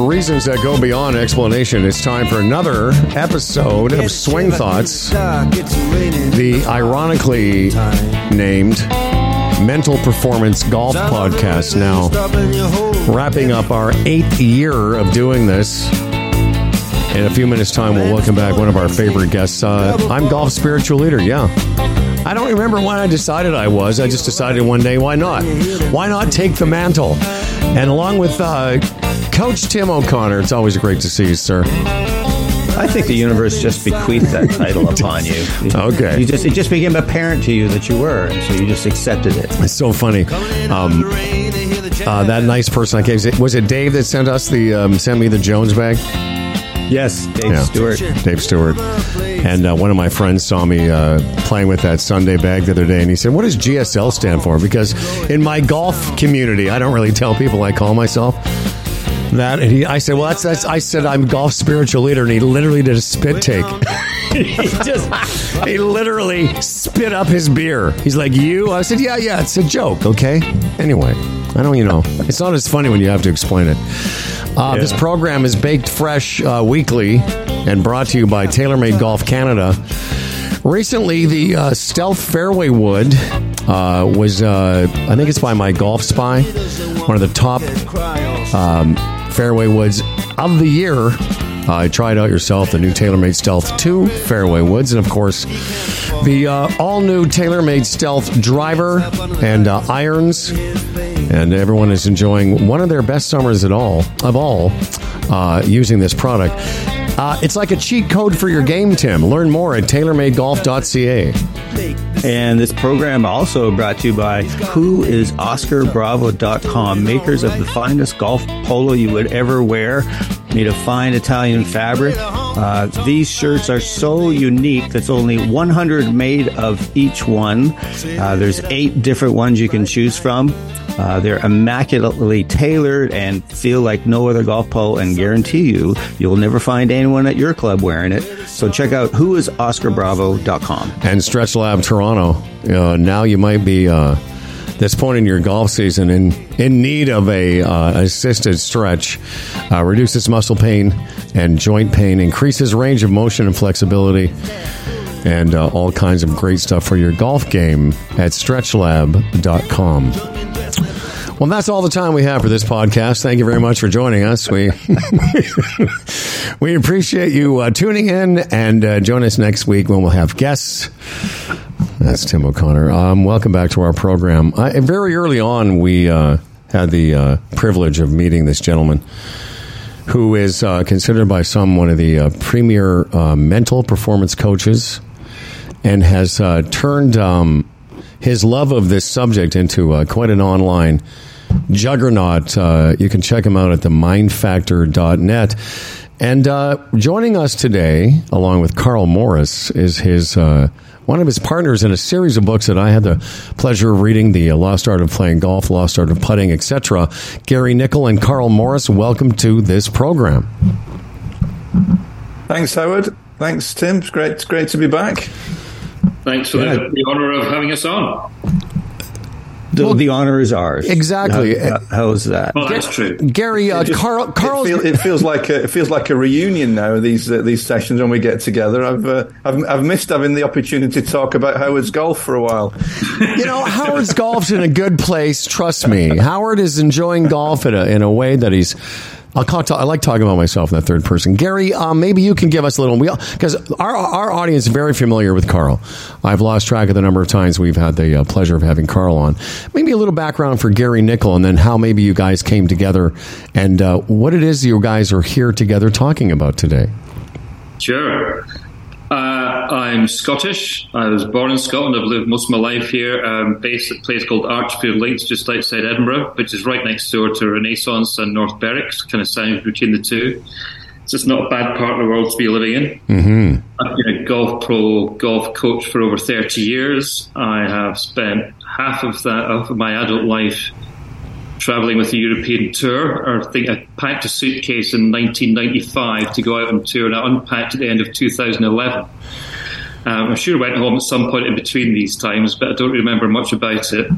for reasons that go beyond explanation, it's time for another episode of Swing Thoughts, the ironically named Mental Performance Golf Podcast. Now, wrapping up our eighth year of doing this. In a few minutes' time, we'll welcome back one of our favorite guests. Uh, I'm golf spiritual leader. Yeah. I don't remember when I decided I was. I just decided one day, why not? Why not take the mantle? And along with uh, Coach Tim O'Connor, it's always great to see you, sir. I think the universe just bequeathed that title upon you. Okay. You just it just became apparent to you that you were, and so you just accepted it. It's so funny. Um, uh, that nice person I gave was it Dave that sent us the um, sent me the Jones bag? Yes, Dave Yeah. Stewart. Dave Stewart. And uh, one of my friends saw me uh, playing with that Sunday bag the other day, and he said, "What does GSL stand for?" Because in my golf community, I don't really tell people I call myself that. And he, I said, "Well, that's, that's." I said, "I'm golf spiritual leader," and he literally did a spit take. he just, he literally spit up his beer. He's like, "You?" I said, "Yeah, yeah. It's a joke, okay." Anyway, I don't, you know, it's not as funny when you have to explain it. Uh, This program is baked fresh uh, weekly and brought to you by TaylorMade Golf Canada. Recently, the uh, Stealth Fairway Wood uh, was, uh, I think it's by MyGolfSpy, one of the top um, fairway woods of the year. Uh, try it out yourself, the new TaylorMade Stealth 2 fairway woods, and of course, the uh, all new TaylorMade Stealth driver and uh, irons. And everyone is enjoying one of their best summers at all of all uh, using this product. Uh, it's like a cheat code for your game, Tim. Learn more at taylormadegolf.ca. And this program also brought to you by whoisoscarbravo.com, makers of the finest golf polo you would ever wear, made of fine Italian fabric. Uh, these shirts are so unique that's only 100 made of each one. Uh, there's eight different ones you can choose from. Uh, they're immaculately tailored and feel like no other golf polo and guarantee you you'll never find anyone at your club wearing it. So check out whoisoscarbravo.com. and Stretch Lab Toronto. Uh, now you might be uh, this point in your golf season in in need of a uh, assisted stretch. Uh, reduces muscle pain and joint pain, increases range of motion and flexibility, and uh, all kinds of great stuff for your golf game at StretchLab.com. Well, that's all the time we have for this podcast. Thank you very much for joining us. We we appreciate you uh, tuning in and uh, join us next week when we'll have guests. That's Tim O'Connor. Um, welcome back to our program. I, very early on, we uh, had the uh, privilege of meeting this gentleman who is uh, considered by some one of the uh, premier uh, mental performance coaches and has uh, turned um, his love of this subject into quite an online juggernaut. You can check him out at the mindfactor.net. And joining us today, along with Karl Morris, is his one of his partners in a series of books that I had the pleasure of reading: the Lost Art of Playing Golf, Lost Art of Putting, etc. Gary Nicol and Karl Morris, welcome to this program. Thanks, Howard. Thanks, Tim. It's great, it's great to be back. Thanks for Yeah. the, the honour of having us on. The, the honor is ours. Exactly. How, how's that? Well, that's true. Gary, uh, Just- Karl, Karl, it, feel, it feels like a, it feels like a reunion now. These uh, these sessions when we get together. I've, uh, I've I've missed having the opportunity to talk about Howard's golf for a while. you know, Howard's golf's in a good place. Trust me. Howard is enjoying golf in a, in a way that he's. I'll call, I like talking about myself in the third person. Gary, um, maybe you can give us a little. Because our, our audience is very familiar with Karl. I've lost track of the number of times we've had the uh, pleasure of having Karl on. Maybe a little background for Gary Nicol and then how maybe you guys came together and uh, what it is you guys are here together talking about today. Sure. I'm Scottish. I was born in Scotland. I've lived most of my life here. I'm based at a place called Archerfield Links, just outside Edinburgh, which is right next door to Renaissance and North Berwick, kind of sandwiched between the two. It's not a bad part of the world to be living in. Mm-hmm. I've been a golf pro, golf coach for over 30 years. I have spent half of that of my adult life traveling with the European tour. I think I packed a suitcase in 1995 to go out on tour, and I unpacked at the end of 2011. Um, I'm sure I went home at some point in between these times, but I don't remember much about it.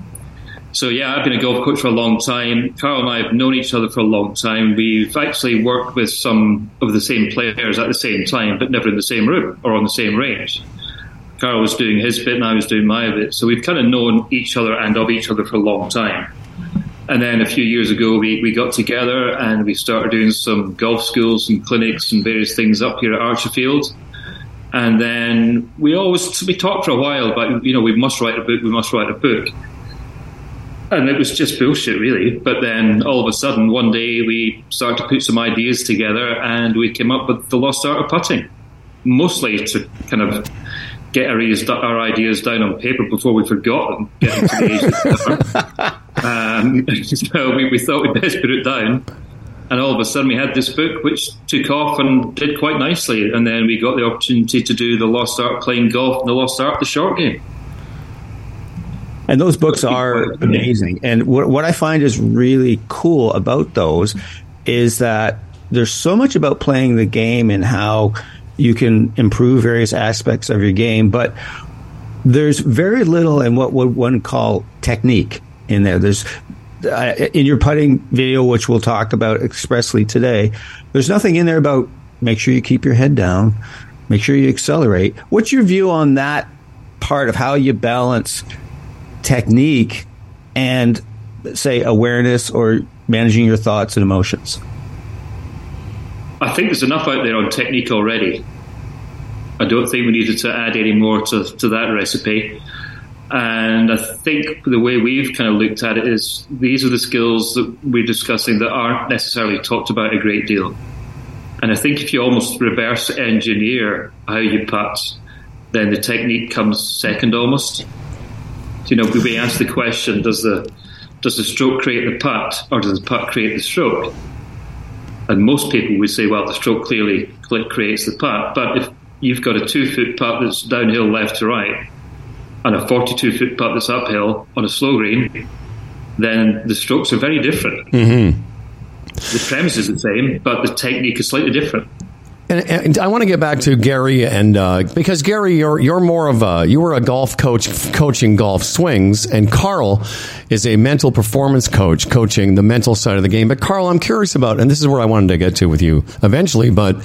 So yeah, I've been a golf coach for a long time. Karl and I have known each other for a long time. We've actually worked with some of the same players at the same time, but never in the same room or on the same range. Karl was doing his bit and I was doing my bit. So we've kind of known each other and of each other for a long time. And then a few years ago, we, we got together and we started doing some golf schools and clinics and various things up here at Archerfield. And then we always we talked for a while about you know we must write a book, we must write a book and it was just bullshit, really. But then all of a sudden, one day we started to put some ideas together, and we came up with the lost art of putting, mostly to kind of get our ideas, our ideas down on paper before we forgot them, getting to the um, So we, we thought we'd best put it down. And all of a sudden, we had this book which took off and did quite nicely. And then we got the opportunity to do the lost art playing golf and the lost art the short game. And those books are amazing. And what, what I find is really cool about those is that there's so much about playing the game and how you can improve various aspects of your game, but there's very little in what would one call technique in there. There's uh, in your putting video, which we'll talk about expressly today. There's nothing in there about make sure you keep your head down, make sure you accelerate. What's your view on that part of how you balance technique and say awareness or managing your thoughts and emotions? I think there's enough out there on technique already. I don't think we needed to add any more to, to that recipe. And I think the way we've kind of looked at it is these are the skills that we're discussing that aren't necessarily talked about a great deal. And I think if you almost reverse engineer how you putt, then the technique comes second almost you know, we ask the question: Does the does the stroke create the putt, or does the putt create the stroke? And most people would say, well, the stroke clearly creates the putt. But if you've got a two foot putt that's downhill left to right, and a 42 foot putt that's uphill on a slow green, then the strokes are very different. Mm-hmm. The premise is the same, but the technique is slightly different. And, and, I want to get back to Gary and uh, because Gary, you're you're more of a you were a golf coach coaching golf swings, and Karl is a mental performance coach coaching the mental side of the game. But Karl, I'm curious about, and this is where I wanted to get to with you eventually, but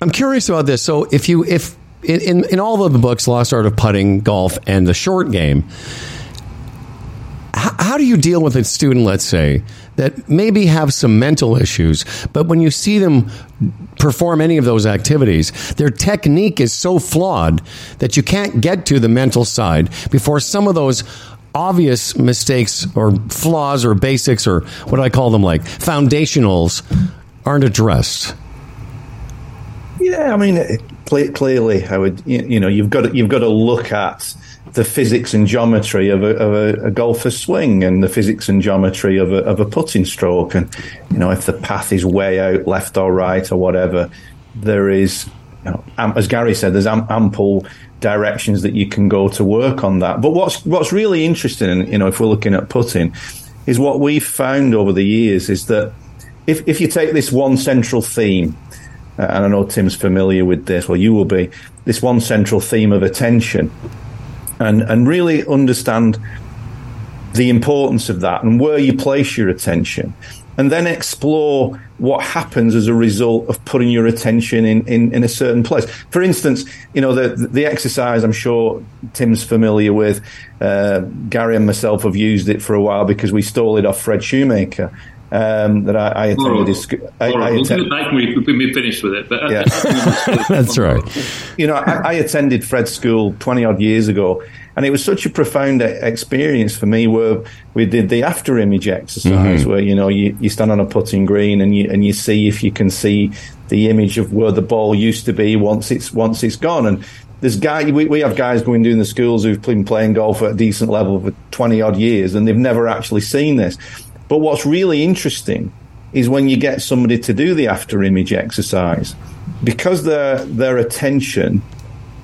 I'm curious about this. So if you if in in, in all of the books, Lost Art of Putting, Golf, and the Short Game how, how do you deal with a student, let's say, that maybe have some mental issues, but when you see them perform any of those activities, their technique is so flawed that you can't get to the mental side before some of those obvious mistakes or flaws or basics or what do I call them like foundationals aren't addressed. Yeah, I mean, clearly, I would. You know, you've got to, you've got to look at the physics and geometry of a, of a, a golfer's swing and the physics and geometry of a, of a putting stroke. And, you know, if the path is way out, left or right or whatever, there is, you know, as Gary said, there's ample directions that you can go to work on that. But what's, what's really interesting, you know, if we're looking at putting, is what we've found over the years is that if, if you take this one central theme, and I know Tim's familiar with this, well, you will be, this one central theme of attention, and and really understand the importance of that and where you place your attention. And then explore what happens as a result of putting your attention in, in, in, a certain place. For instance, you know, the, the exercise I'm sure Tim's familiar with, uh, Gary and myself have used it for a while because we stole it off Fred Shoemaker um, that I, I attended. His, I, I we'll do it back when we, when we finished with it. But yeah. that's right. You know, I, I attended Fred's school twenty odd years ago, and it was such a profound experience for me. Where we did the after image exercise, mm-hmm. where you know you, you stand on a putting green and you and you see if you can see the image of where the ball used to be once it's once it's gone and there's guy we, we have guys going doing the schools who've been playing golf at a decent level for 20 odd years and they've never actually seen this but what's really interesting is when you get somebody to do the after image exercise, because their their attention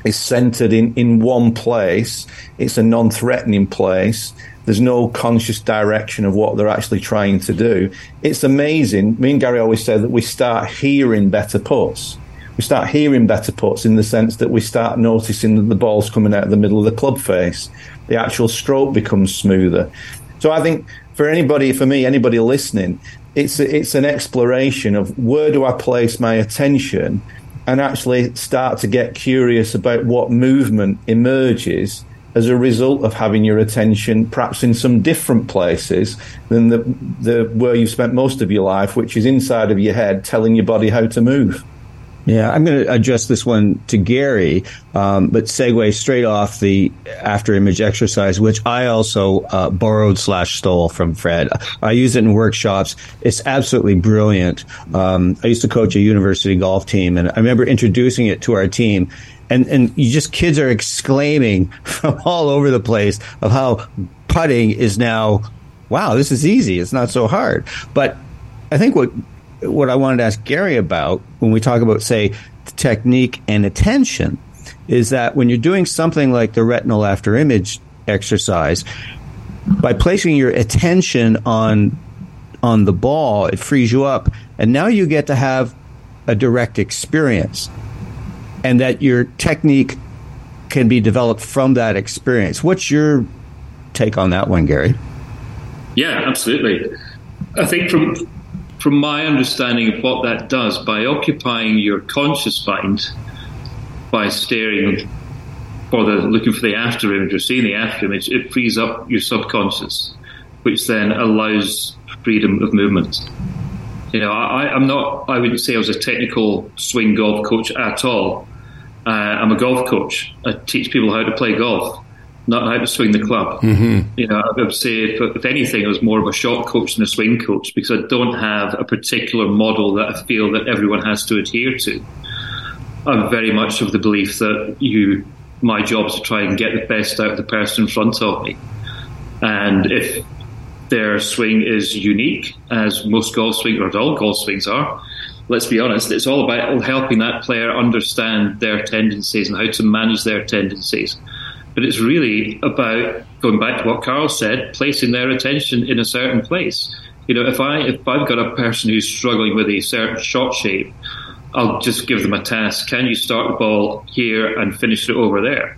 is centered in, in one place, it's a non threatening place. There's no conscious direction of what they're actually trying to do. It's amazing. Me and Gary always say that we start hearing better puts. we start hearing better puts in the sense that we start noticing that the ball's coming out of the middle of the club face. The actual stroke becomes smoother. So I think for anybody, for me, anybody listening, it's a, it's an exploration of where do I place my attention, and actually start to get curious about what movement emerges as a result of having your attention perhaps in some different places than the, the where you've spent most of your life, which is inside of your head, telling your body how to move. Yeah, I'm going to address this one to Gary, um, but segue straight off the after image exercise, which I also uh, borrowed slash stole from Fred. I use it in workshops. It's absolutely brilliant. Um, I used to coach a university golf team, and I remember introducing it to our team. And, and you just kids are exclaiming from all over the place of how putting is now, wow, this is easy. It's not so hard. But I think what what I wanted to ask Gary about when we talk about, say, technique and attention is that when you're doing something like the retinal after image exercise, by placing your attention on on the ball, it frees you up, and now you get to have a direct experience, and that your technique can be developed from that experience. What's your take on that one, Gary? Yeah, absolutely. I think from from my understanding of what that does, by occupying your conscious mind, by staring for the looking for the after image or seeing the after image, it frees up your subconscious, which then allows freedom of movement. You know, I, am not. I wouldn't say I was a technical swing golf coach at all. Uh, I'm a golf coach. I teach people how to play golf not how to swing the club. Mm-hmm. You know, I would say if, if, anything, I was more of a shot coach than a swing coach because I don't have a particular model that I feel that everyone has to adhere to. I'm very much of the belief that you, my job is to try and get the best out of the person in front of me, and if their swing is unique, as most golf swings or all golf swings are. Let's be honest, it's all about helping that player understand their tendencies and how to manage their tendencies but it's really about going back to what Karl said, placing their attention in a certain place. You know, if I if I've got a person who's struggling with a certain shot shape, I'll just give them a task. Can you start the ball here and finish it over there?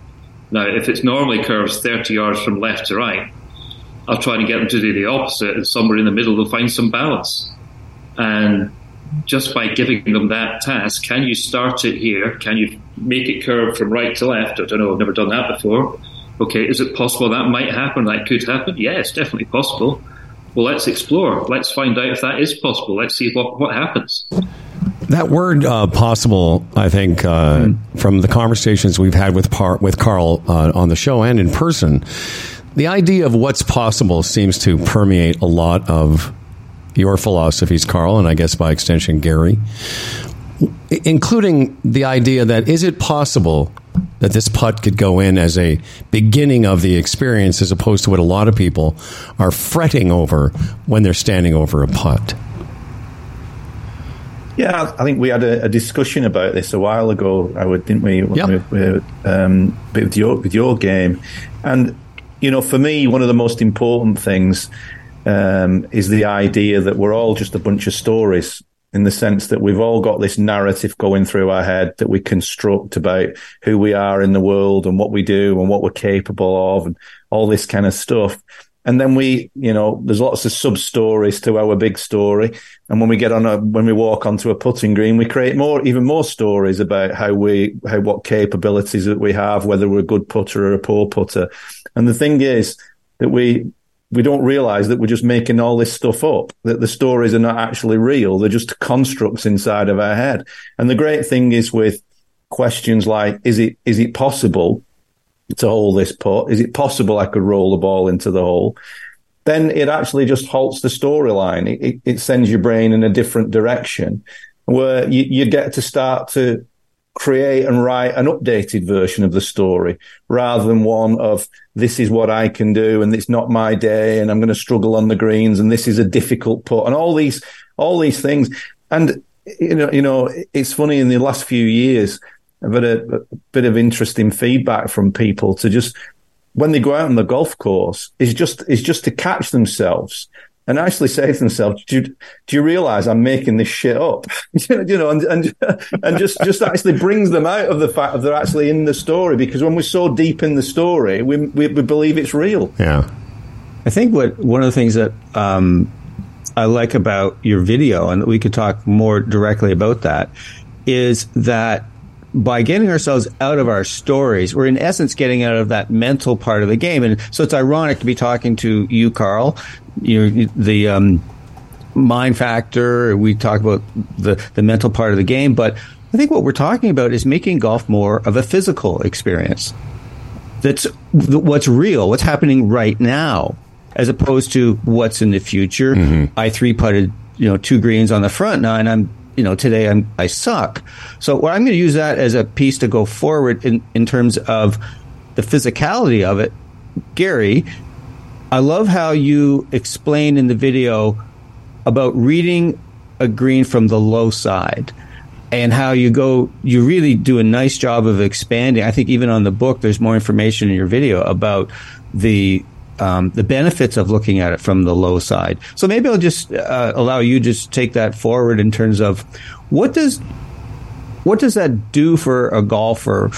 Now, if it's normally curves 30 yards from left to right, I'll try and get them to do the opposite, and somewhere in the middle they'll find some balance. And just by giving them that task, can you start it here? Can you make it curve from right to left? I don't know, I've never done that before. Okay, is it possible that might happen? That could happen? Yeah, it's definitely possible. Well, let's explore. Let's find out if that is possible. Let's see what, what happens. That word uh, possible, I think, uh, mm. from the conversations we've had with, Par- with Karl uh, on the show and in person, the idea of what's possible seems to permeate a lot of your philosophies, Karl, and I guess by extension, Gary, including the idea that is it possible that this putt could go in as a beginning of the experience as opposed to what a lot of people are fretting over when they're standing over a putt? Yeah, I think we had a, a discussion about this a while ago, I would, didn't we? With, with, um, with, your, with your game. And, you know, for me, one of the most important things um, is the idea that we're all just a bunch of stories in the sense that we've all got this narrative going through our head that we construct about who we are in the world and what we do and what we're capable of and all this kind of stuff. And then we, you know, there's lots of sub stories to our big story. And when we get on a, when we walk onto a putting green, we create more, even more stories about how we, how, what capabilities that we have, whether we're a good putter or a poor putter. And the thing is that we, we don't realize that we're just making all this stuff up, that the stories are not actually real. They're just constructs inside of our head. And the great thing is with questions like, is it, is it possible to hold this putt? Is it possible I could roll the ball into the hole? Then it actually just halts the storyline. It, it, it, sends your brain in a different direction where you, you get to start to create and write an updated version of the story rather than one of this is what I can do and it's not my day and I'm going to struggle on the greens and this is a difficult putt and all these all these things. And you know you know it's funny in the last few years I've had a, a bit of interesting feedback from people to just when they go out on the golf course is just is just to catch themselves and actually say to themselves, do you, do you realize I'm making this shit up? you know, and, and, and just, just actually brings them out of the fact that they're actually in the story because when we're so deep in the story, we, we, we believe it's real. Yeah. I think what one of the things that um, I like about your video, and we could talk more directly about that, is that by getting ourselves out of our stories, we're in essence getting out of that mental part of the game. And so it's ironic to be talking to you, Karl, you the um, mind factor. We talk about the, the mental part of the game, but I think what we're talking about is making golf more of a physical experience. That's what's real, what's happening right now, as opposed to what's in the future. Mm-hmm. I three putted, you know, two greens on the front nine. I'm you know, today I'm, I suck. So well, I'm going to use that as a piece to go forward in, in terms of the physicality of it. Gary, I love how you explain in the video about reading a green from the low side and how you go, you really do a nice job of expanding. I think even on the book, there's more information in your video about the um, the benefits of looking at it from the low side. So maybe I'll just uh, allow you just take that forward in terms of what does what does that do for a golfer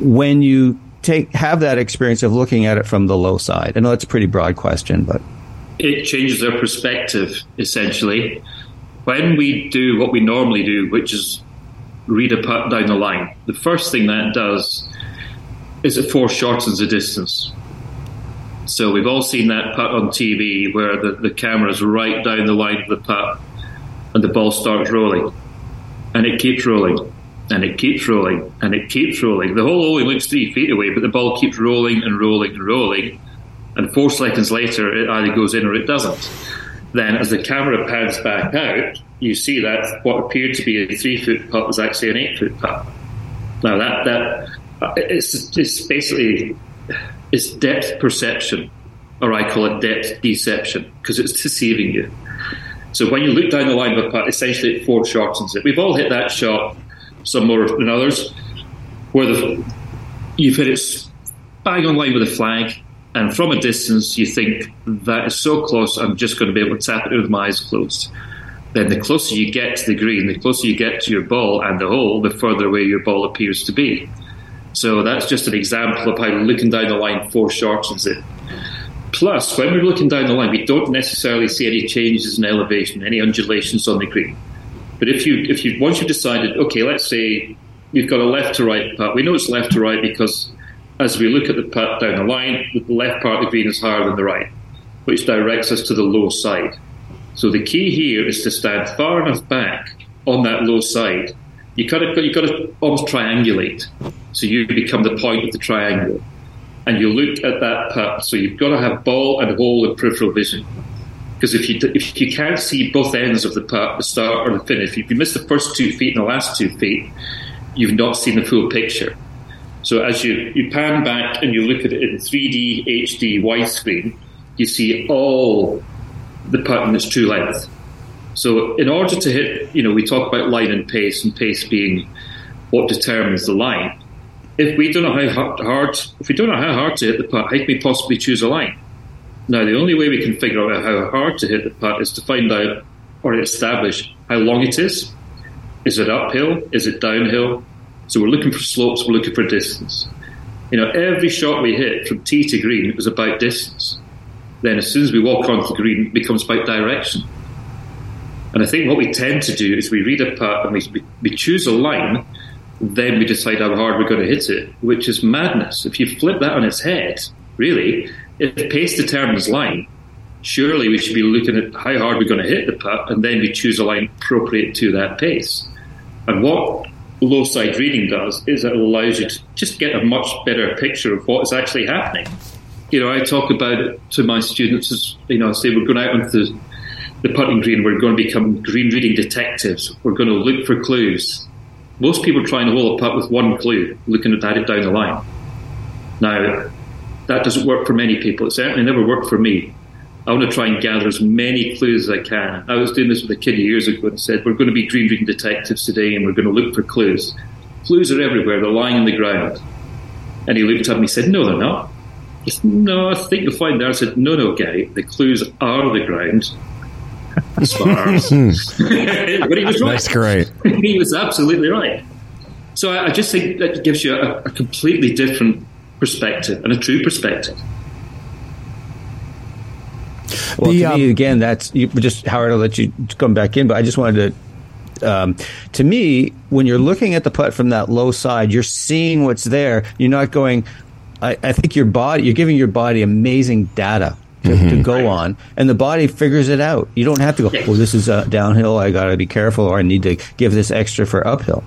when you take have that experience of looking at it from the low side? I know it's a pretty broad question, but it changes their perspective essentially. When we do what we normally do, which is read a putt down the line, the first thing that does is it foreshortens the distance. So we've all seen that putt on TV where the, the camera's right down the line of the putt and the ball starts rolling. And it keeps rolling. And it keeps rolling. And it keeps rolling. The hole only looks three feet away, but the ball keeps rolling and rolling and rolling. And four seconds later, it either goes in or it doesn't. Then, as the camera pans back out, you see that what appeared to be a three foot putt was actually an eight foot putt. Now, that, that it's, it's basically is depth perception, or I call it depth deception, because it's deceiving you. So when you look down the line of a putt, essentially it foreshortens it. We've all hit that shot, some more than others, where the, you've hit it bang on line with a flag, and from a distance you think that is so close, I'm just going to be able to tap it with my eyes closed. Then the closer you get to the green, the closer you get to your ball and the hole, the further away your ball appears to be. So that's just an example of how looking down the line foreshortens it. Plus, when we're looking down the line, we don't necessarily see any changes in elevation, any undulations on the green. But if you, if you once you've decided, okay, let's say you've got a left to right putt, we know it's left to right because as we look at the putt down the line, the left part of the green is higher than the right, which directs us to the low side. So the key here is to stand far enough back on that low side. You kind of you've got to almost triangulate. So you become the point of the triangle. And you look at that putt. So you've got to have ball and hole and peripheral vision. Because if you, if you can't see both ends of the putt, the start or the finish, if you miss the first two feet and the last two feet, you've not seen the full picture. So as you, you pan back and you look at it in 3D, HD, widescreen, you see all the putt in its true length. So in order to hit, you know, we talk about line and pace, and pace being what determines the line if we don't know how hard, if we don't know how hard to hit the putt, how can we possibly choose a line? Now, the only way we can figure out how hard to hit the putt is to find out or establish how long it is. Is it uphill? Is it downhill? So we're looking for slopes, we're looking for distance. You know, every shot we hit from tee to green was about distance. Then, as soon as we walk onto the green, it becomes about direction. And I think what we tend to do is we read a putt and we, we choose a line then we decide how hard we're going to hit it, which is madness. If you flip that on its head, really, if pace determines line, surely we should be looking at how hard we're going to hit the putt, and then we choose a line appropriate to that pace. And what low side reading does is it allows you to just get a much better picture of what is actually happening. You know, I talk about it to my students as, you know, I say we're going out onto the, the putting green, we're going to become green reading detectives. We're going to look for clues most people try and hold a putt with one clue, looking at it down the line. Now, that doesn't work for many people. It certainly never worked for me. I want to try and gather as many clues as I can. I was doing this with a kid years ago and said, We're going to be dream reading detectives today and we're going to look for clues. Clues are everywhere, they're lying on the ground. And he looked at me and said, No, they're not. No, I think you'll find there. I said, no, no, Gary, the clues are the ground. As far as. but he was right. That's great. he was absolutely right. So I, I just think that gives you a, a completely different perspective and a true perspective. Well, The, to me, um, again, that's you, just Howard. I'll let you come back in, but I just wanted to. Um, to me, when you're looking at the putt from that low side, you're seeing what's there. You're not going. I, I think your body. You're giving your body amazing data to, to go on, and the body figures it out. You don't have to go. Oh, this is uh, downhill. I got to be careful, or I need to give this extra for uphill.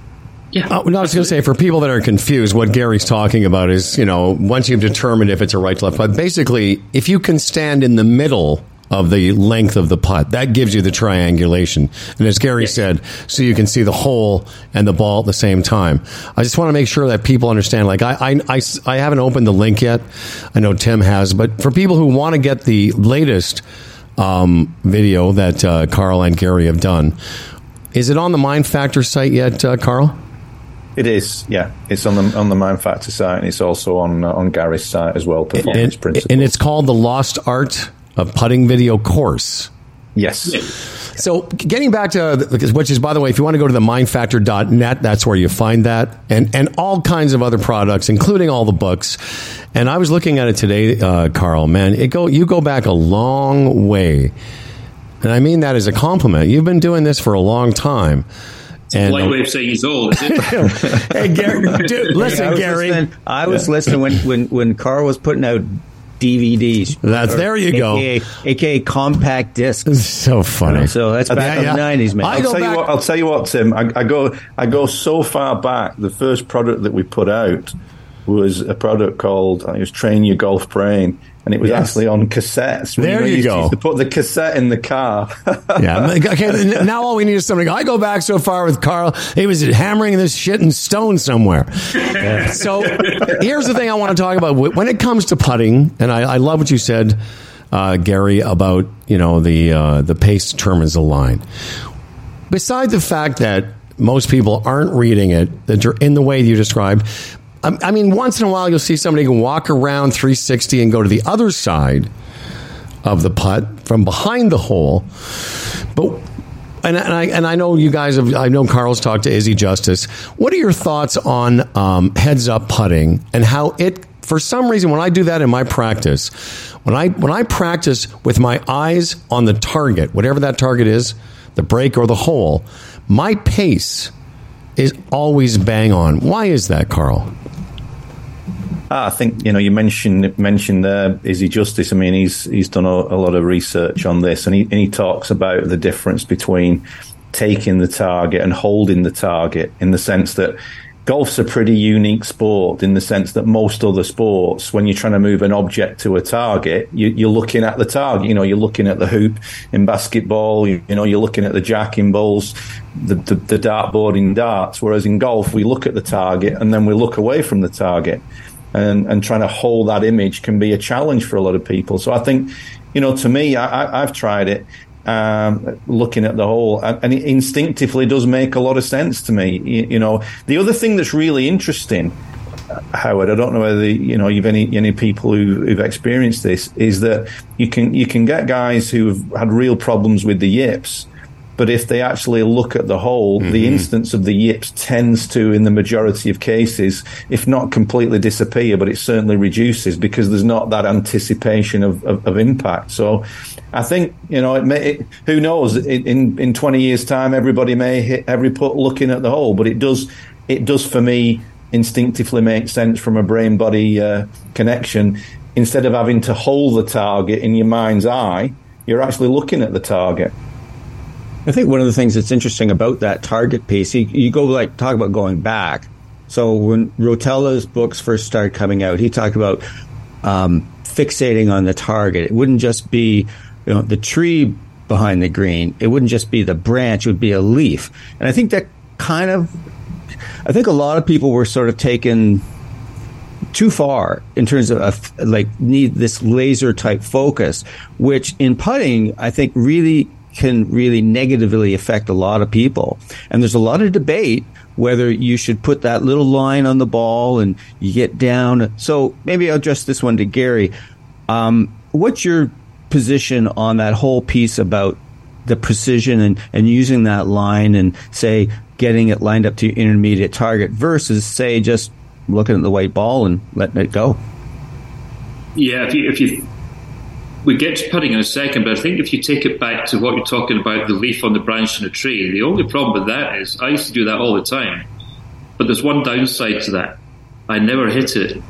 Yeah. Oh, no, I was going to say, for people that are confused, what Gary's talking about is, you know, once you've determined if it's a right to left but basically, if you can stand in the middle of the length of the putt, that gives you the triangulation. And as Gary said, so you can see the hole and the ball at the same time. I just want to make sure that people understand, like, I, I, I, I haven't opened the link yet. I know Tim has, but for people who want to get the latest um, video that uh, Karl and Gary have done, is it on the Mind Factor site yet, uh, Karl? It is, yeah. It's on the on the Mind Factor site, and it's also on uh, on Gary's site as well. Performance and, principles. and it's called the Lost Art of Putting Video Course. yes. So, getting back to which is, by the way, if you want to go to the mindfactor.net, that's where you find that, and and all kinds of other products, including all the books. And I was looking at it today, uh, Karl. Man, it go you go back a long way, and I mean that as a compliment. You've been doing this for a long time. And Light way of saying he's old, is it? hey, Gary, dude, listen, I was Gary. listening, I was listening when, when, when Karl was putting out DVDs. That's- Or there you go. AKA, AKA compact discs. So funny. So that's back Yeah, in yeah. the nineties, man. I I'll tell back- you what. I'll tell you what, Tim. I, I go. I go so far back. The first product that we put out was a product called. I think it was Train Your Golf Brain, and it was Yes. actually on cassettes. There know, you used go. used To put the cassette in the car. Yeah. Okay. Now all we need is something. I go back so far with Karl. He was hammering this shit in stone somewhere. So here's the thing I want to talk about when it comes to putting, and I, I love what you said, uh, Gary, about you know the uh, the pace determines the line. Beside the fact that most people aren't reading it that you're in the way you described. I I mean, once in a while, you'll see somebody can walk around 360 and go to the other side of the putt from behind the hole. But and, and I and I know you guys have. I know Karl's talked to Izzy Justice. What are your thoughts on um, heads up putting and how it? For some reason, when I do that in my practice, when I when I practice with my eyes on the target, whatever that target is, the break or the hole, my pace is always bang on. Why is that, Karl? Ah, I think you know you mentioned mentioned uh, Izzy Justice. I mean, he's he's done a, a lot of research on this, and he and he talks about the difference between taking the target and holding the target in the sense that golf's a pretty unique sport in the sense that most other sports, when you're trying to move an object to a target, you, you're looking at the target. You know, you're looking at the hoop in basketball. You, you know, you're looking at the jack in bowls, the, the, the dartboard in darts. Whereas in golf, we look at the target and then we look away from the target. And, and trying to hold that image can be a challenge for a lot of people. So I think, you know, to me, I, I've tried it um, looking at the hole, and it instinctively does make a lot of sense to me. You, you know, the other thing that's really interesting, uh, Howard, I don't know whether you know you've any any people who, who've experienced this, is that you can you can get guys who've had real problems with the yips. But if they actually look at the hole, the instance of the yips tends to, in the majority of cases, if not completely disappear, but it certainly reduces because there's not that anticipation of, of, of impact. So I think, you know, it may, it, who knows, in, in, in 20 years' time, everybody may hit every putt looking at the hole, but it does, it does for me instinctively make sense from a brain body uh, connection. Instead of having to hold the target in your mind's eye, you're actually looking at the target. I think one of the things that's interesting about that target piece, you, you go like talk about going back. So when Rotella's books first started coming out, he talked about um, fixating on the target. It wouldn't just be you know the tree behind the green. It wouldn't just be the branch. It would be a leaf. And I think that kind of, I think a lot of people were sort of taken too far in terms of uh, like need this laser type focus, which in putting I think really can really negatively affect a lot of people. And there's a lot of debate whether you should put that little line on the ball and you get down. So maybe I'll address this one to Gary. Um, what's your position on that whole piece about the precision and, and using that line and say getting it lined up to your intermediate target versus say just looking at the white ball and letting it go? Yeah, if you, if you we get to putting in a second, but I think if you take it back to what you're talking about, the leaf on the branch in a tree, the only problem with that is I used to do that all the time. But there's one downside to that. I never hit it.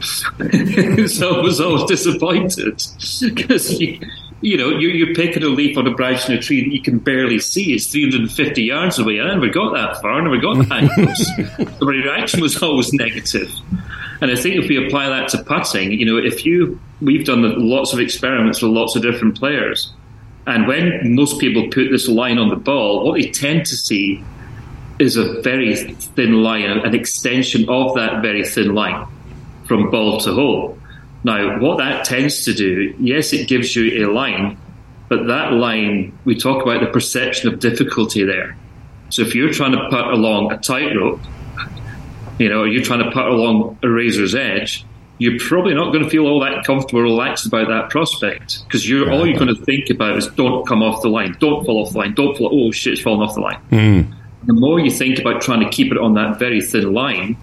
so I was always disappointed because you, you know you're, you're, picking a leaf on a branch in a tree that you can barely see. It's 350 yards away. I never got that far. I never got that close. the reaction was always negative. And I think if we apply that to putting, you know, if you, we've done lots of experiments with lots of different players. And when most people put this line on the ball, what they tend to see is a very thin line, an extension of that very thin line from ball to hole. Now, what that tends to do, yes, it gives you a line, but that line, we talk about the perception of difficulty there. So if you're trying to putt along a tightrope, you know, you're trying to put along a razor's edge, you're probably not going to feel all that comfortable or relaxed about that prospect because you're all you're going to think about is don't come off the line, don't fall off the line, don't fall. Oh shit, it's falling off the line. Mm. The more you think about trying to keep it on that very thin line,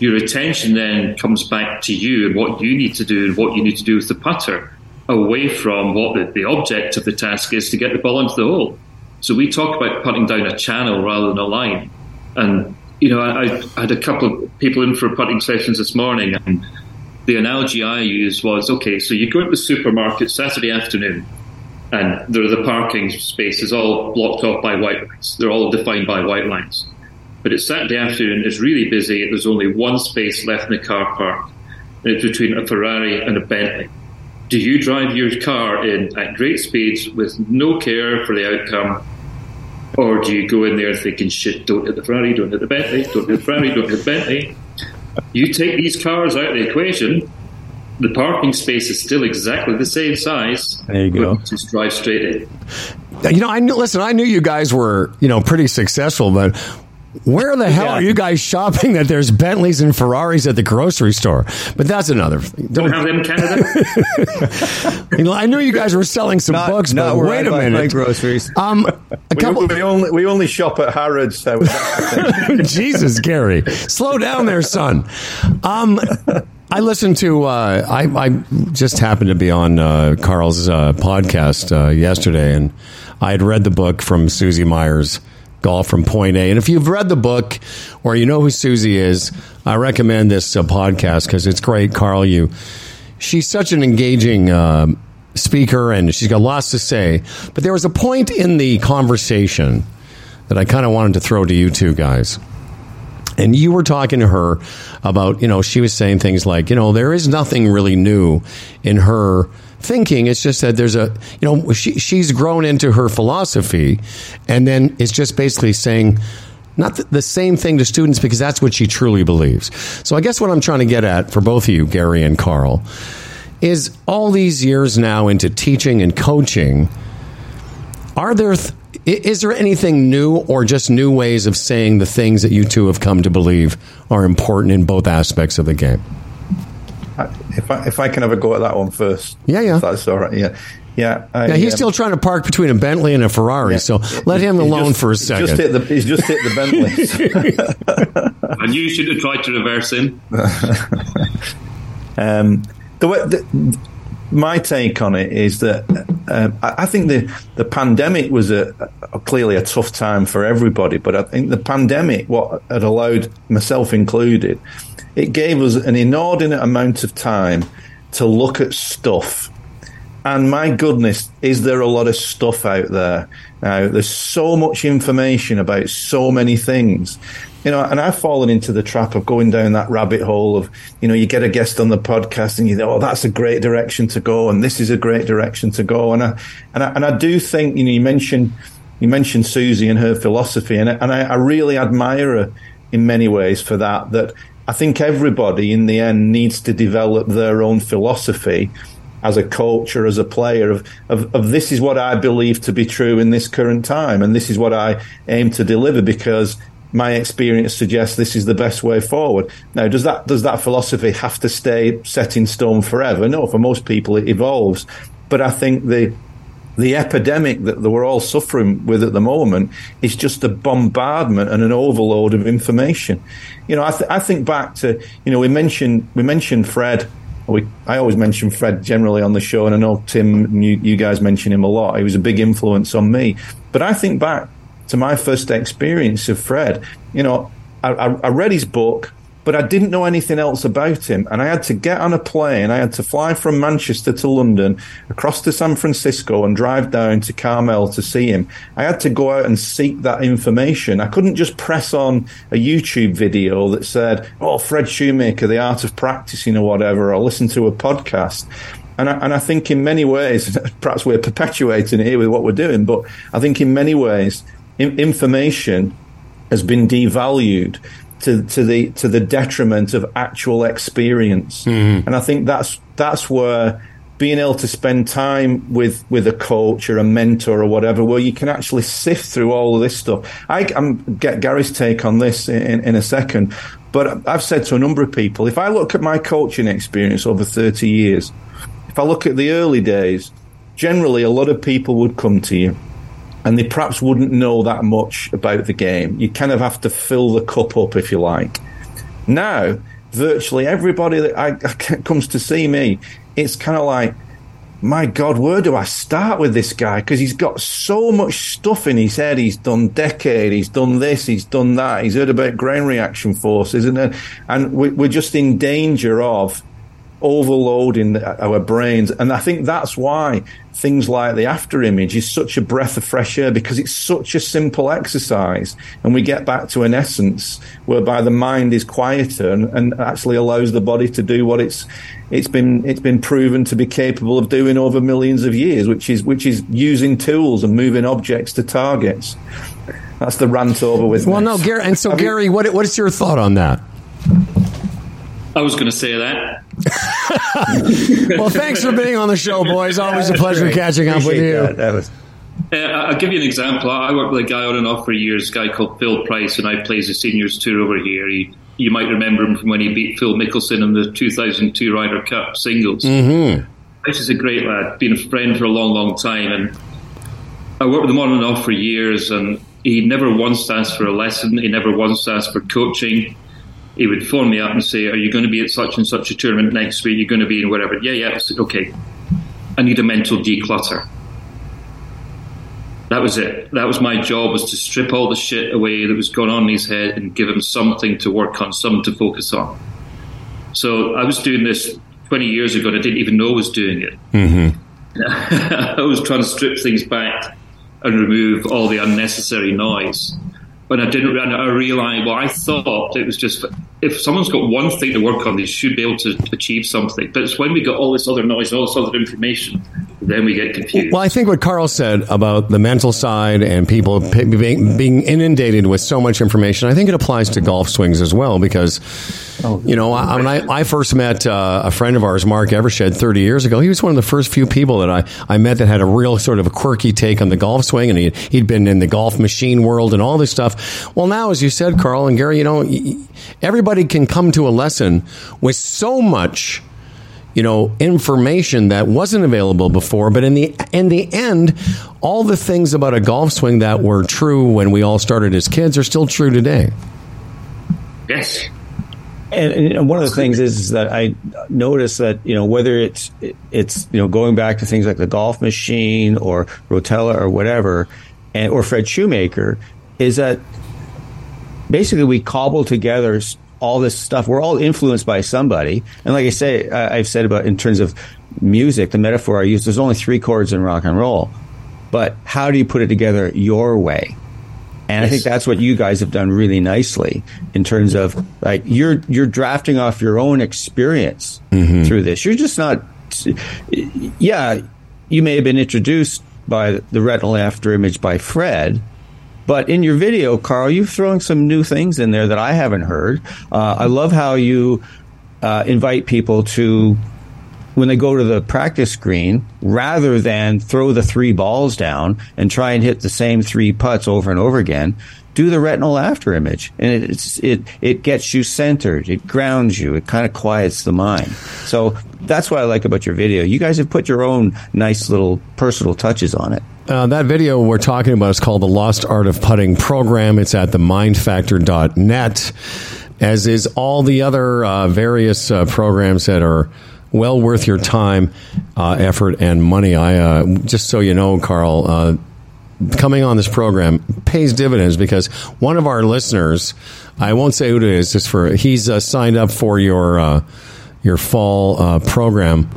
your attention then comes back to you and what you need to do and what you need to do with the putter, away from what the, the object of the task is to get the ball into the hole. So we talk about putting down a channel rather than a line, and you know, I, I, had a couple of people in for putting sessions this morning, and the analogy I used was okay, so you go into the supermarket Saturday afternoon, and there are the parking spaces all blocked off by white lines. They're all defined by white lines. But it's Saturday afternoon, it's really busy, there's only one space left in the car park, and it's between a Ferrari and a Bentley. Do you drive your car in at great speeds with no care for the outcome or do you go in there thinking, shit, don't hit the Ferrari, don't hit the Bentley, don't hit the Ferrari, don't hit the Bentley? You take these cars out of the equation, the parking space is still exactly the same size. There you go. Just drive straight in. You know, I knew, listen, I knew you guys were, you know, pretty successful, but where the hell yeah. are you guys shopping that there's Bentleys and Ferraris at the grocery store? But that's another thing. Don't, Don't have them in Canada. you know, I knew you guys were selling some not, books, not but wait a minute. groceries. Um, a couple. We, we, only we only shop at Harrods. So Jesus, Gary, slow down there, son. Um, I listened to. Uh, I, I just happened to be on uh, Karl's uh, podcast uh, yesterday, and I had read the book from Susie Meyers golf from point A. And if you've read the book or you know who Susie is, I recommend this uh, podcast because it's great. Karl, you, she's such an engaging uh, speaker and she's got lots to say. But there was a point in the conversation that I kind of wanted to throw to you two guys. And you were talking to her about, you know, she was saying things like, you know, there is nothing really new in her thinking. It's just that there's a, you know, she, she's grown into her philosophy, and then it's just basically saying, not the same thing to students because that's what she truly believes. So I guess what I'm trying to get at for both of you, Gary and Karl, is all these years now into teaching and coaching, are there th- is there anything new or just new ways of saying the things that you two have come to believe are important in both aspects of the game? If I, if I can have a go at that one first. Yeah, yeah. That's all right. Yeah. Yeah, I, yeah, he's um, still trying to park between a Bentley and a Ferrari, yeah. so let him alone just, for a second. Just hit the, he's just hit the Bentley. and you should have tried to reverse him. um, the, way, the, my take on it is that uh, I think the, the pandemic was a, a, clearly a tough time for everybody, but I think the pandemic, what had allowed myself included, it gave us an inordinate amount of time to look at stuff. And my goodness, is there a lot of stuff out there now? There's so much information about so many things. You know, and I've fallen into the trap of going down that rabbit hole of, you know, you get a guest on the podcast and you think, oh, that's a great direction to go, and this is a great direction to go. And I, and I, and I do think, you know, you mentioned, you mentioned Susie and her philosophy, and, and I, I really admire her in many ways for that. That I think everybody in the end needs to develop their own philosophy as a coach or as a player of, of, of, this is what I believe to be true in this current time and this is what I aim to deliver because my experience suggests this is the best way forward. Now, does that does that philosophy have to stay set in stone forever? No, for most people it evolves. But I think the the epidemic that we're all suffering with at the moment is just a bombardment and an overload of information. You know, I, th- I think back to you know we mentioned we mentioned Fred. We, I always mention Fred generally on the show, and I know Tim, you, you guys mention him a lot. He was a big influence on me. But I think back to my first experience of Fred. You know, I, I, read his book, but I didn't know anything else about him. And I had to get on a plane. I had to fly from Manchester to London, across to San Francisco, and drive down to Carmel to see him. I had to go out and seek that information. I couldn't just press on a YouTube video that said, "Oh, Fred Shoemaker, the art of practicing," or whatever, or listen to a podcast. And I, and I think in many ways, perhaps we're perpetuating it here with what we're doing, but I think in many ways, information has been devalued to, to the to the detriment of actual experience. Mm-hmm. And I think that's that's where being able to spend time with with a coach or a mentor or whatever, where you can actually sift through all of this stuff. I am get Gary's take on this in, in a second, but I've said to a number of people, if I look at my coaching experience over thirty years, if I look at the early days, generally a lot of people would come to you and they perhaps wouldn't know that much about the game. You kind of have to fill the cup up, if you like. Now, virtually everybody that I, comes to see me, it's kind of like, my God, where do I start with this guy? Because he's got so much stuff in his head. He's done decade, he's done this, he's done that. He's heard about ground reaction forces, and and we're just in danger of overloading our brains. And I think that's why things like the after image is such a breath of fresh air because it's such a simple exercise. And we get back to an essence whereby the mind is quieter and, and actually allows the body to do what it's, it's been, it's been proven to be capable of doing over millions of years, which is, which is using tools and moving objects to targets. That's the rant over with. Well, no, Gary. And so, Gary, what, what is your thought on that? I was going to say that. well, thanks for being on the show, boys. Always a pleasure great. catching up with you. That. that was. Uh, I'll give you an example. I worked with a guy on and off for years, a guy called Phil Price, and I plays the seniors tour over here. He, you might remember him from when he beat Phil Mickelson in the 2002 Ryder Cup singles. Mm-hmm. This is a great lad, been a friend for a long, long time, and I worked with him on and off for years, and he never once asked for a lesson. He never once asked for coaching he would phone me up and say, "Are you going to be at such and such a tournament next week? You're going to be in whatever." Yeah, yeah. I said, "Okay." I need a mental declutter. That was it. That was my job: was to strip all the shit away that was going on in his head and give him something to work on, something to focus on. So I was doing this 20 years ago, and I didn't even know I was doing it. Mm-hmm. I was trying to strip things back and remove all the unnecessary noise when I didn't, I realised, well, I thought it was just if someone's got one thing to work on, they should be able to achieve something. But it's when we got all this other noise, all this other information, then we get confused. Well, I think what Karl said about the mental side and people being, being inundated with so much information, I think it applies to golf swings as well because, you know, I, when I, I first met uh, a friend of ours, Mark Evershed, 30 years ago, he was one of the first few people that I, I met that had a real sort of a quirky take on the golf swing and he, he'd been in the golf machine world and all this stuff. Well, now, as you said, Karl and Gary, you know, everybody everybody can come to a lesson with so much you know information that wasn't available before but in the in the end all the things about a golf swing that were true when we all started as kids are still true today. Yes. And, and, one of the things is, is that I notice that you know whether it's it's you know going back to things like the golf machine or Rotella or whatever, and or Fred Shoemaker, is that basically we cobble together all this stuff. We're all influenced by somebody. And like I say, I've said about in terms of music, the metaphor I use, there's only three chords in rock and roll. But how do you put it together your way? And yes. I think that's what you guys have done really nicely in terms of like you're you're drafting off your own experience mm-hmm. through this. You're just not yeah, you may have been introduced by the retinal after image by Fred, but in your video, Karl, you're throwing some new things in there that I haven't heard. Uh, I love how you uh, invite people to, when they go to the practice screen, rather than throw the three balls down and try and hit the same three putts over and over again, do the retinal after image, and it's it it gets you centered, it grounds you, it kind of quiets the mind. So that's what I like about your video. You guys have put your own nice little personal touches on it. Uh, that video we're talking about is called the Lost Art of Putting program. It's at the mindfactor.net, as is all the other uh, various uh, programs that are well worth your time, uh, effort, and money. I uh, just so you know, Karl, uh, coming on this program pays dividends because one of our listeners, I won't say who it is, just for he's signed up for your your fall program.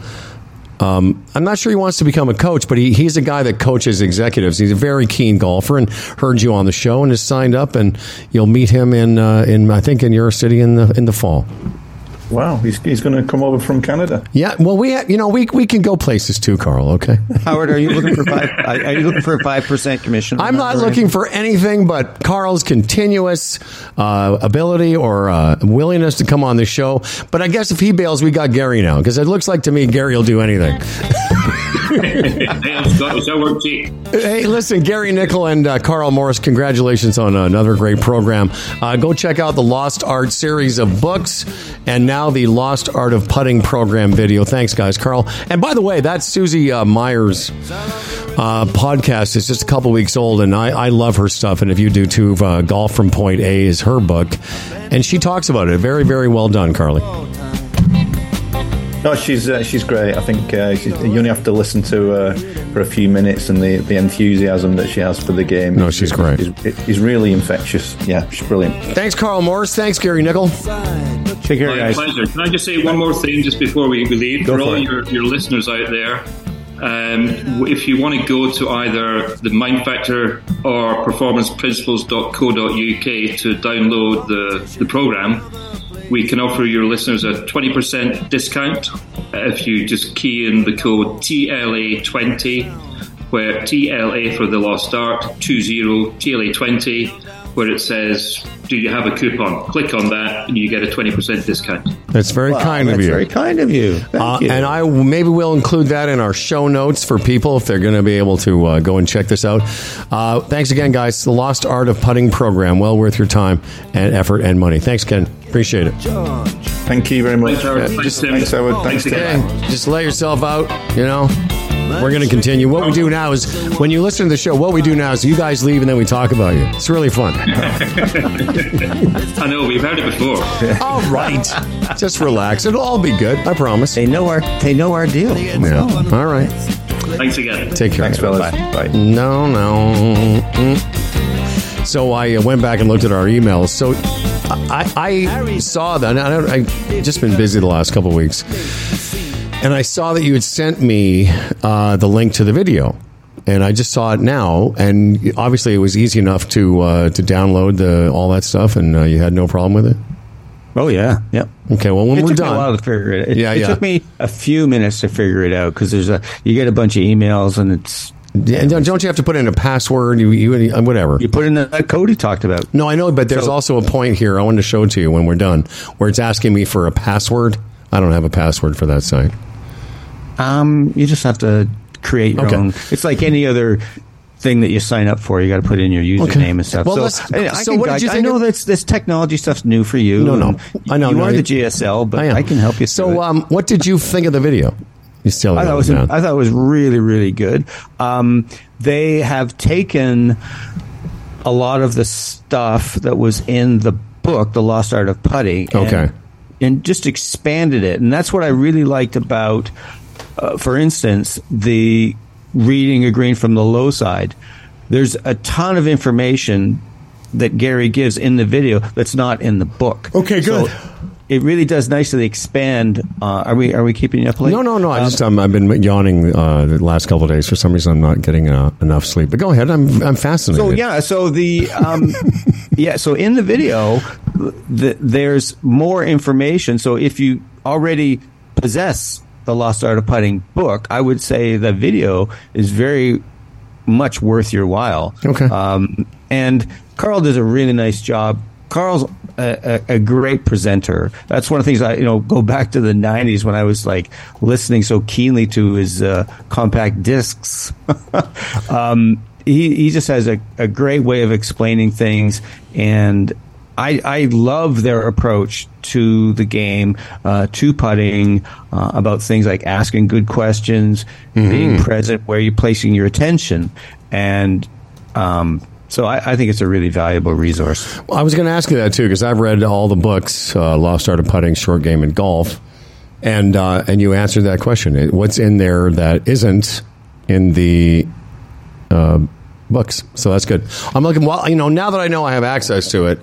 Um, I'm not sure he wants to become a coach, but he, he's a guy that coaches executives. He's a very keen golfer and heard you on the show and has signed up. And you'll meet him in in I think in your city in the in the fall. Wow, he's, he's going to come over from Canada. Yeah, well, we you know we we can go places too, Karl. Okay, Howard, are you looking for five? Are you looking for a five percent commission? I'm not looking for anything but Karl's continuous uh, ability or uh, willingness to come on the show. But I guess if he bails, we got Gary now because it looks like to me Gary will do anything. hey, listen, Gary Nicol and uh, Karl Morris, congratulations on another great program. Uh, go check out the Lost Art series of books and now the Lost Art of Putting program video. Thanks, guys, Karl. And by the way, that Susie uh, Meyers uh, podcast is just a couple weeks old, and I, I, love her stuff. And if you do too, uh, Golf from Point A is her book, and she talks about it. Very, very well done, Carly. No, she's uh, she's great. I think uh, she's, you only have to listen to her for a few minutes and the, the enthusiasm that she has for the game. No, she's great. Is, is really infectious. Yeah, she's brilliant. Thanks, Karl Morris. Thanks, Gary Nicol. Take care, My guys. pleasure. Can I just say one more thing just before we leave? Go for for all your, your listeners out there, um, if you want to go to either the Mind Factor or performanceprinciples.co.uk to download the, the program, we can offer your listeners a 20% discount if you just key in the code TLA20, where TLA for the Lost Art, 20 TLA20, where it says, Do you have a coupon? Click on that and you get a 20% discount. That's very Wow, kind of that's you. Very kind of you. Thank Uh, you. and I maybe we'll include that in our show notes for people if they're going to be able to uh, go and check this out. Uh, thanks again, guys. The Lost Art of Putting program, well worth your time and effort and money. Thanks, Ken. Appreciate it. Thank you very much. Thanks, Howard. Thanks, just- Tim. thanks, Howard. Thanks Thanks, again. Just let yourself out. You know, we're going to continue. What we do now is when you listen to the show, what we do now is you guys leave and then we talk about you. It's really fun. I know, we've heard it before. all right, just relax. It'll all be good. I promise. they know our they know our deal. Yeah. All right. Thanks again. Take care. Thanks, fellas. Bye. No, no. Mm. So I uh, went back and looked at our emails. So I, I saw that. I I've just been busy the last couple of weeks, and I saw that you had sent me uh, the link to the video, and I just saw it now. And obviously, it was easy enough to uh, to download the all that stuff, and uh, you had no problem with it. Oh yeah, yep. Okay, well when it we're took me a done, while to figure it. It, Yeah, it yeah. took me a few minutes to figure it out because there's a you get a bunch of emails and it's and don't you have to put in a password? You, you whatever. you put in the code he talked about. No, I know, but there's So- also a point here I wanted to show it to you when we're done, where it's asking me for a password. I don't have a password for that site. Um, you just have to create your Okay. own. It's like any other thing that you sign up for. You got to put in your username Okay. and stuff. Well, so, I, I so what did guide- you I know that's this technology stuff's new for you. No, no. I know, You no, are the GSL, but I. I, can help you. So, um, what did you think of the video? You still I thought it was I thought it was really really good. Um, they have taken a lot of the stuff that was in the book, The Lost Art of and, Okay. and just expanded it. And that's what I really liked about, uh, for instance, the reading a green from the low side. There's a ton of information that Gary gives in the video that's not in the book. Okay, good. So it really does nicely expand. Uh, are we are we keeping you up late? no, no, no. I Um, just um, I've been yawning uh, the last couple of days for some reason. I'm not getting uh, enough sleep. But go ahead. I'm I'm fascinated. So yeah, so the um, yeah, so in the video, the, there's more information. So if you already possess the Lost Art of Putting book, I would say the video is very much worth your while. Okay. Um, and Karl does a really nice job. Karl's a, a, a great presenter. That's one of the things I, you know, go back to the '90s when I was like listening so keenly to his uh, compact discs. um, he he just has a, a great way of explaining things, and I I love their approach to the game, uh, to putting, uh, about things like asking good questions, being present where you're placing your attention, and um, so I, I think it's a really valuable resource. Well, I was going to ask you that too because I've read all the books, uh, Lost Art of Putting, Short Game, and Golf, and uh, and you answered that question. What's in there that isn't in the uh, books? So that's good. I'm looking. Well, you know, now that I know I have access to it,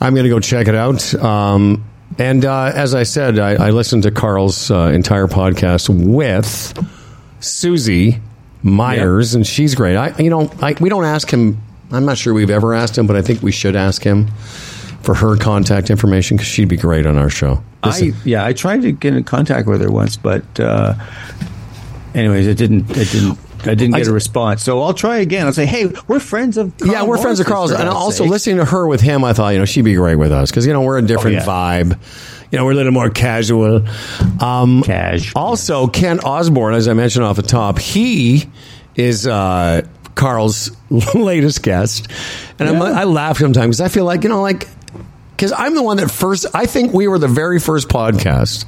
I'm going to go check it out. Um, and uh, as I said, I, I listened to Karl's uh, entire podcast with Susie Meyers, and she's great. I, you know, I, we don't ask him. I'm not sure we've ever asked him, but I think we should ask him for her contact information because she'd be great on our show. I yeah, I tried to get in contact with her once, but uh, anyways, it didn't. It didn't. I didn't get I- a response, so I'll try again. I'll say, "Hey, we're friends of Karl yeah, we're friends of Karl's, and also sake." listening to her with him, I thought you know she'd be great with us because you know we're a different yeah. vibe. You know, we're a little more casual. Um, Cash. Also, Kent Osborne, as I mentioned off the top, he is uh, Karl's latest guest, and I'm, I laugh sometimes because I feel like you know, like because I'm the one that first. I think we were the very first podcast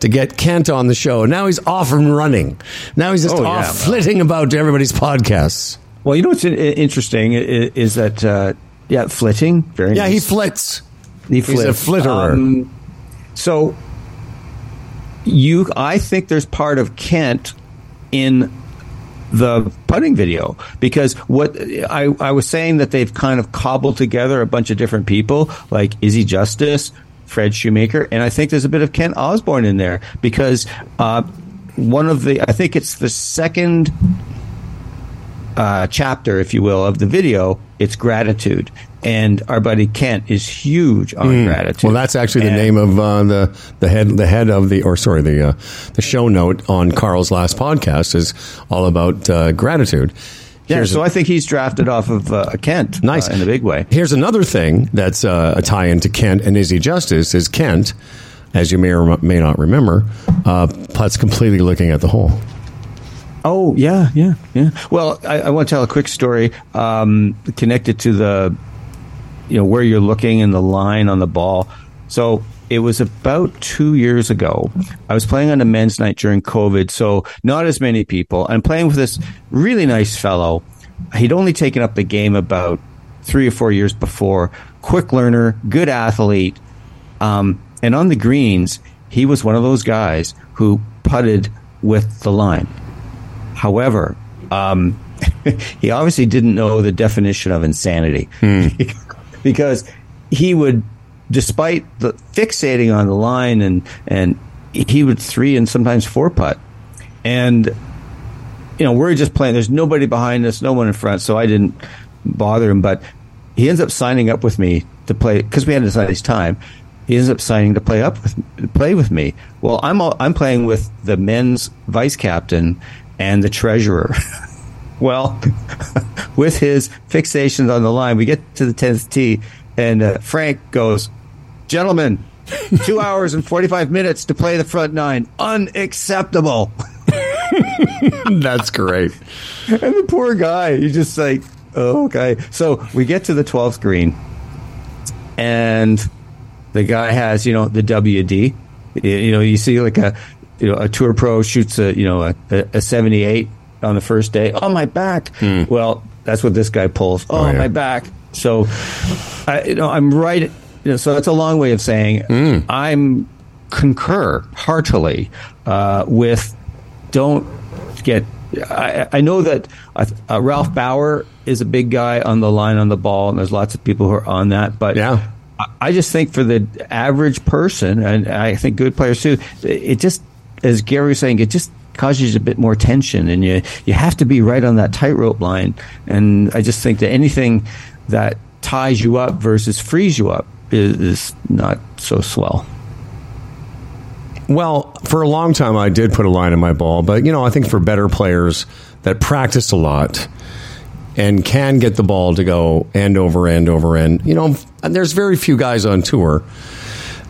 to get Kent on the show. Now he's off and running. Now he's just Oh, off well. flitting about to everybody's podcasts. Well, you know what's interesting is that uh, yeah, flitting. Very Yeah, he flits. He He's a flits. flitterer. Um, so you, I think there's part of Kent in the putting video because what I, I was saying that they've kind of cobbled together a bunch of different people like Izzy Justice, Fred Shoemaker, and I think there's a bit of Kent Osborne in there because uh, one of the I think it's the second uh, chapter, if you will, of the video. It's gratitude, and our buddy Kent is huge on gratitude. Hmm. Well, that's actually the And- name of uh, the the head the head of the or sorry the uh, the show note on Karl's last podcast is all about uh, gratitude. Yeah, Here's so a- I think he's drafted off of uh, Kent, nice uh, in a big way. Here's another thing that's uh, a tie into Kent and Izzy Justice is Kent, as you may or may not remember, uh, putts completely looking at the hole. Oh yeah, yeah, yeah. Well, I, I want to tell a quick story um, connected to the, you know, where you're looking and the line on the ball. So it was about two years ago. I was playing on a men's night during COVID, so not as many people. I'm playing with this really nice fellow. He'd only taken up the game about three or four years before. Quick learner, good athlete. Um, and on the greens, he was one of those guys who putted with the line. However, um, he obviously didn't know the definition of insanity because he would, despite the fixating on the line and and he would three and sometimes four putt, and you know we're just playing. There's nobody behind us, no one in front, so I didn't bother him. But he ends up signing up with me to play because we had to decide his time. He ends up signing to play up with play with me. Well, I'm all, I'm playing with the men's vice captain and the treasurer. well, with his fixations on the line, we get to the tenth tee, and uh, Frank goes, "Gentlemen, two hours and forty five minutes to play the front nine, unacceptable." That's great. And the poor guy, he's just like, oh, okay. So we get to the 12th green, and the guy has, you know, the WD. You- know, you see like a, you know, a tour pro shoots a, you know, a, a 78 on the first day. Oh, my back. Hmm. Well, that's what this guy pulls. Oh, oh, yeah. my back. So, I, you know, I'm right. You know, so that's a long way of saying I'm concur heartily uh, with don't get. I, I know that uh, uh, Ralph Bauer is a big guy on the line on the ball, and there's lots of people who are on that. But Yeah. I, I just think for the average person, and I think good players too, it just, as Gary was saying, it just causes a bit more tension, and you you have to be right on that tightrope line. And I just think that anything that ties you up versus frees you up is, is not so swell. Well, for a long time, I did put a line in my ball, but you know, I think for better players that practice a lot and can get the ball to go end over end over end, you know, there's very few guys on tour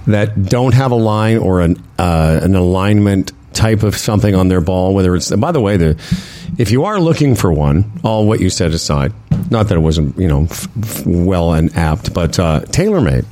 that don't have a line or an uh, an alignment type of something on their ball. Whether it's, by the way, the if you are looking for one, all what you said aside, not that it wasn't you know f- f- well and apt, but uh, TaylorMade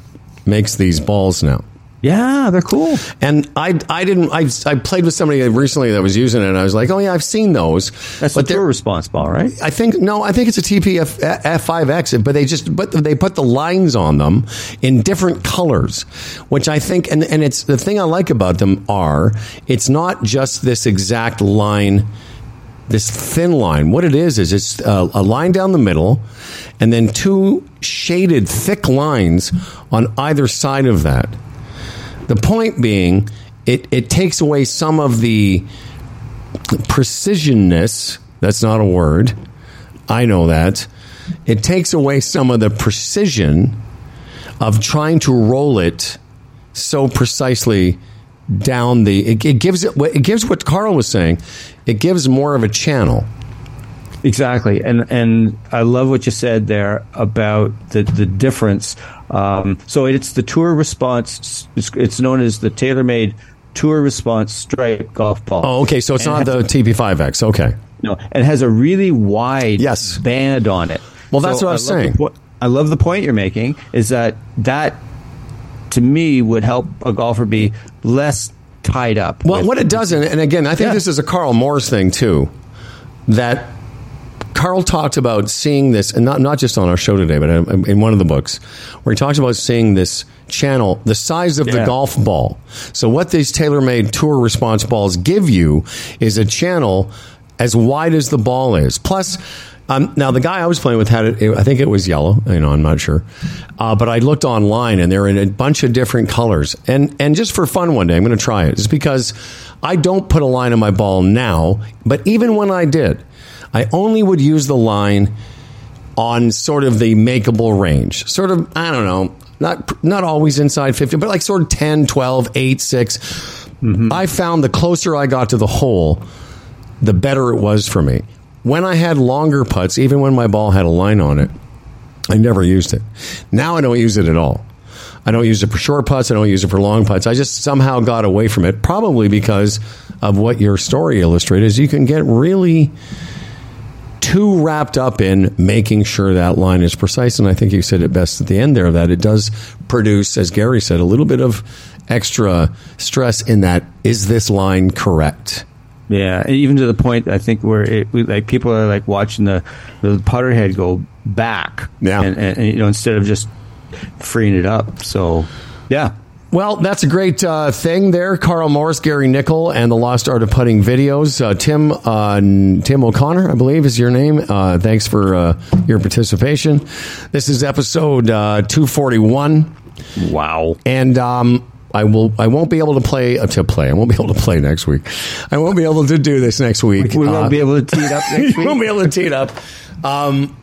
makes these balls now. Yeah, they're cool. And I, I didn't. I, I played with somebody recently that was using it. and I was like, oh yeah, I've seen those. That's but the they're- tour response ball, right? I think no, I think it's a TPF F5X, but they just but they put the lines on them in different colors, which I think and and it's the thing I like about them are it's not just this exact line this thin line. What it is is it's a, a line down the middle, and then two shaded thick lines on either side of that. The point being, it, it takes away some of the precisionness. That's not a word. I know that. It takes away some of the precision of trying to roll it so precisely down the. It, it gives it. It gives what Karl was saying. It gives more of a channel. Exactly, and and I love what you said there about the the difference. Um, so it's the tour response. It's, it's known as the TaylorMade Tour Response Stripe golf ball. Oh, okay. So it's And not it the has- TP5X. Okay. No, and it has a really wide Yes. band on it. Well, that's what I was the saying. po- I love the point you're making. Is that that to me would help a golfer be less tied up. Well, with- what it doesn't, and again, I think Yeah. this is a Karl Morris thing too, that Karl talked about seeing this, and not not just on our show today, but in, in one of the books, where he talks about seeing this channel, the size of the golf ball. So, what these TaylorMade Tour Response balls give you is a channel as wide as the ball is. Plus. Um, now the guy I was playing with had it. I think it was yellow. You know, I'm not sure, uh, but I looked online and they're in a bunch of different colors. And and just for fun, one day I'm going to try it. Just because I don't put a line on my ball now, but even when I did, I only would use the line on sort of the makeable range. Sort of, I don't know, not not always inside 50, but like sort of 10, 12, 8, 6. I found the closer I got to the hole, the better it was for me. When I had longer putts, even when my ball had a line on it, I never used it. Now I don't use it at all. I don't use it for short putts. I don't use it for long putts. I just somehow got away from it, probably because of what your story illustrated. Is you can get really too wrapped up in making sure that line is precise. And I think you said it best at the end there that it does produce, as Gary said, a little bit of extra stress in that is this line correct? Yeah, and even to the point I think where it we, like people are like watching the the putter head go back. Yeah. and, and, and, you know instead of just freeing it up. So yeah, Well, that's a great uh, thing there. Karl Morris, Gary Nicol, and the Lost Art of Putting videos. Uh, Tim uh, Tim O'Connor, I believe, is your name. Uh, thanks for uh, your participation. This is episode uh, 241. wow. and um, I will. I won't be able to play uh, to play. I won't be able to play next week. I won't be able to do this next week. We Uh, won't be able to tee it up next week. we won't be able to tee it up. Um,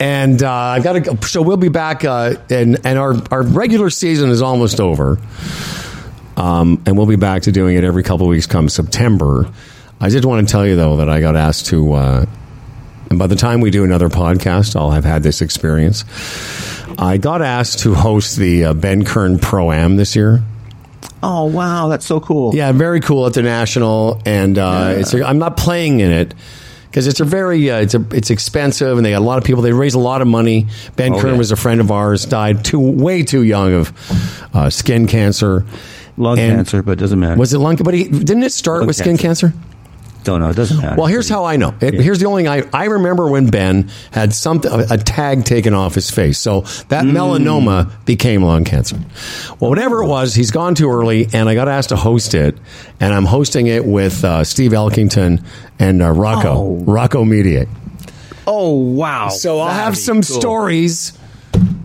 and uh, I got to go. So we'll be back, uh, and and our our regular season is almost over. Um, and we'll be back to doing it every couple of weeks come September. I did want to tell you though that I got asked to. Uh, and by the time we do another podcast, I'll have had this experience. I got asked to host the uh, Ben Kern Pro Am this year. Oh wow, that's so cool. Yeah, very cool at the national, and uh, it's I'm not playing in it because it's a very uh, it's a it's expensive, and they got a lot of people. They raise a lot of money. Ben Oh, Kern yeah. was a friend of ours, died too way too young of uh, skin cancer, lung And- cancer, but it doesn't matter. Was it lung? But he didn't it start Lung with skin cancer? Don't know. It doesn't matter. Well, here's how I know. It, Here's the only thing I I remember when Ben had something a tag taken off his face, so that melanoma became lung cancer. Well, whatever it was, he's gone too early, and I got asked to host it, and I'm hosting it with uh, Steve Elkington and uh, Rocco Oh. Rocco Mediate. oh wow. So I'll have some cool. stories.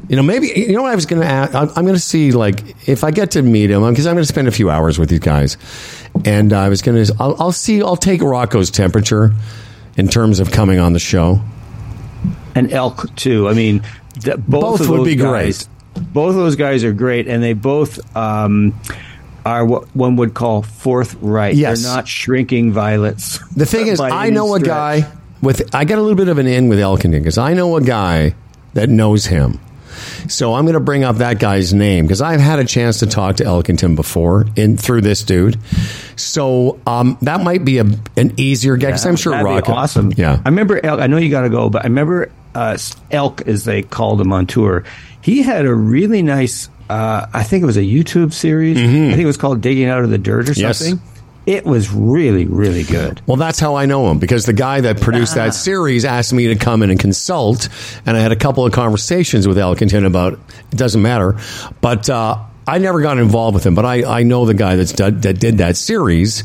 You know, maybe you know what I was going to ask. I'm, I'm going to see like if I get to meet him because I'm going to spend a few hours with these guys, and I was going to. I'll, I'll see. I'll take Rocco's temperature in terms of coming on the show. and elk too. I mean, th- both, Both of would those be guys, Both of those guys are great, and they both um, are what one would call forthright. Yes. They're not shrinking violets. The thing is, I know a guy with. I got a little bit of an in with Elkington because I know a guy that knows him. So I'm going to bring up that guy's name because I've had a chance to talk to Elkington before in through this dude. So um, that might be a, an easier get because I'm sure That'd be Rocket. awesome. Yeah. I remember elk. I know you got to go, but I remember uh, elk, as they called him on tour. He had a really nice. Uh, I think it was a YouTube series. I think it was called "Digging Out of the Dirt" or Mm-hmm. Yes. It was really, really good. Well, that's how I know him because the guy that produced Ah. that series asked me to come in and consult, and I had a couple of conversations with Elkington about it doesn't matter, but uh, I never got involved with him. But I, I know the guy that's done, that did that series,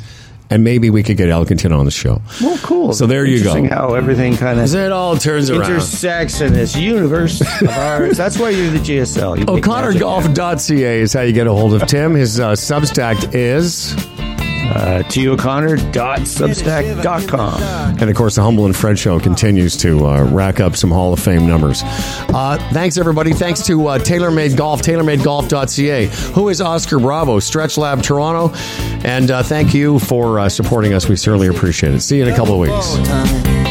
and maybe we could get Elkington on the show. Well, cool. So there you go. How everything kind of It all turns around. intersects in this universe of ours. That's why you're the GSL. You. O'ConnorGolf.ca is how you get a hold of Tim. His uh, Substack is, Uh, TO'Connor.substack.com. and of course, the Humble and Fred Show continues to uh, rack up some Hall of Fame numbers. Uh, thanks, everybody. Thanks to uh, TaylorMade Golf, TaylorMadeGolf.ca. Who is Oscar Bravo? Stretch Lab Toronto. And uh, thank you for uh, supporting us. We certainly appreciate it. See you in a couple of weeks.